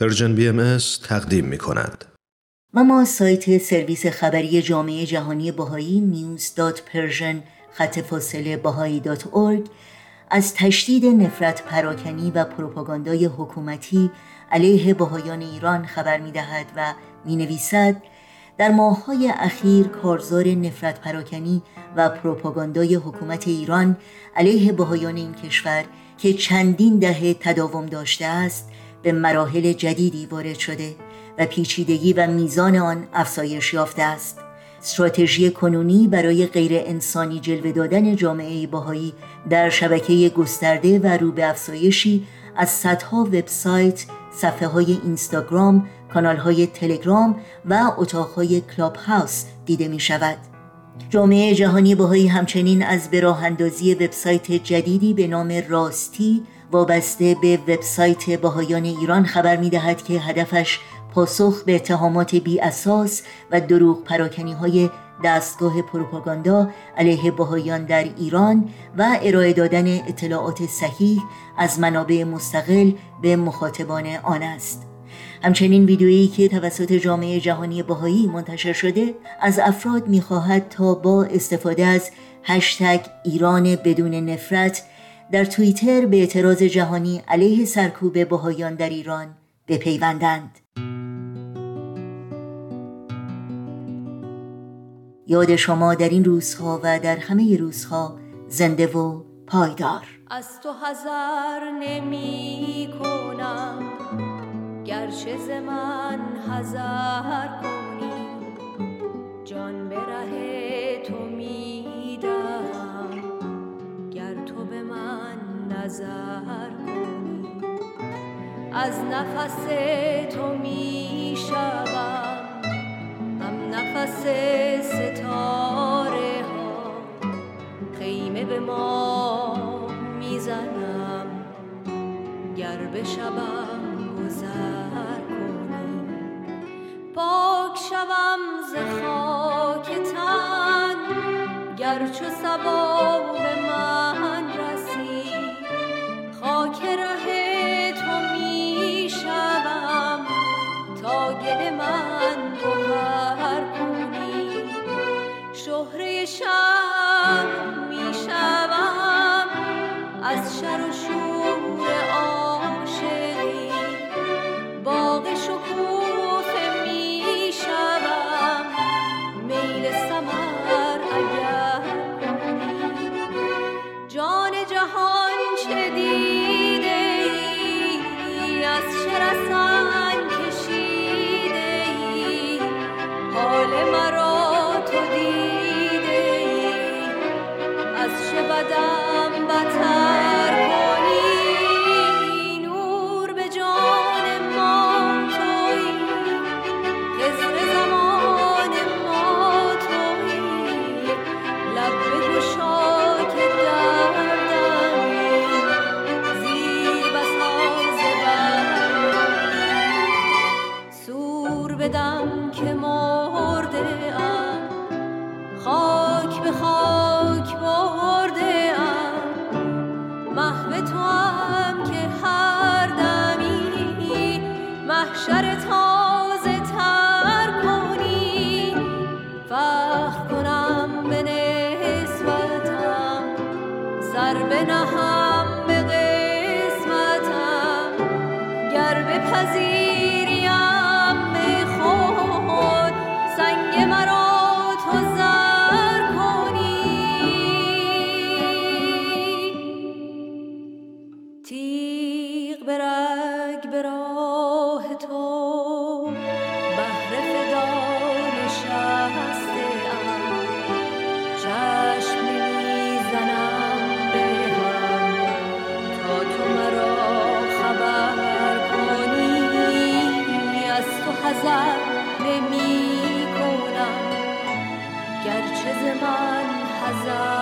Persian BM تقدیم می کند. وب‌سایت سرویس خبری جامعه جهانی بهایی news.persian خط فاصله bahai از تشدید نفرت پراکنی و پروپاگاندای حکومتی علیه بهاییان ایران خبر می دهد و می نویسد در ماههای اخیر کارزار نفرت پراکنی و پروپاگاندای حکومت ایران علیه بهاییان این کشور که چندین دهه تداوم داشته است به مراحل جدیدی وارد شده و پیچیدگی و میزان آن افزایش یافته است استراتژی کنونی برای غیر انسانی جلوه دادن جامعه باهایی در شبکه گسترده و رو به افزایشی از صدها وبسایت، صفحه های اینستاگرام، کانال های تلگرام و اتاق های کلاب هاوس دیده می شود. جامعه جهانی باهایی همچنین از براه اندازی وبسایت جدیدی به نام راستی وابسته به وبسایت باهایان ایران خبر می دهد که هدفش پاسخ به اتهامات بی اساس و دروغ پراکنی های دستگاه پروپاگاندا علیه باهایان در ایران و ارائه دادن اطلاعات صحیح از منابع مستقل به مخاطبان آن است. همچنین ویدیویی که توسط جامعه جهانی باهایی منتشر شده از افراد می‌خواهد تا با استفاده از هشتگ ایران بدون نفرت در توییتر به اعتراض جهانی علیه سرکوب بهایان در ایران بپیوندند. یاد شما در این روزها و در همه روزها زنده و پایدار. از تو حذر نمی کنم گرچه ز حذر کنی. جان به نظر از نفس تو می‌شوم. هم نفس ستاره ها خیمه به ما می‌زنم. گر به شبم گذر کنی. پاک شوم ز خاک تن. گر چو سبا شهره شب می‌شوم. از شر و شور عاشقی باغ شکوفه می‌شوم. میل سمر اگر جان جهان چه دیده ای از رسن کشیده ای حال مرا بنهم به قسمتم. گر بپذیریم desire.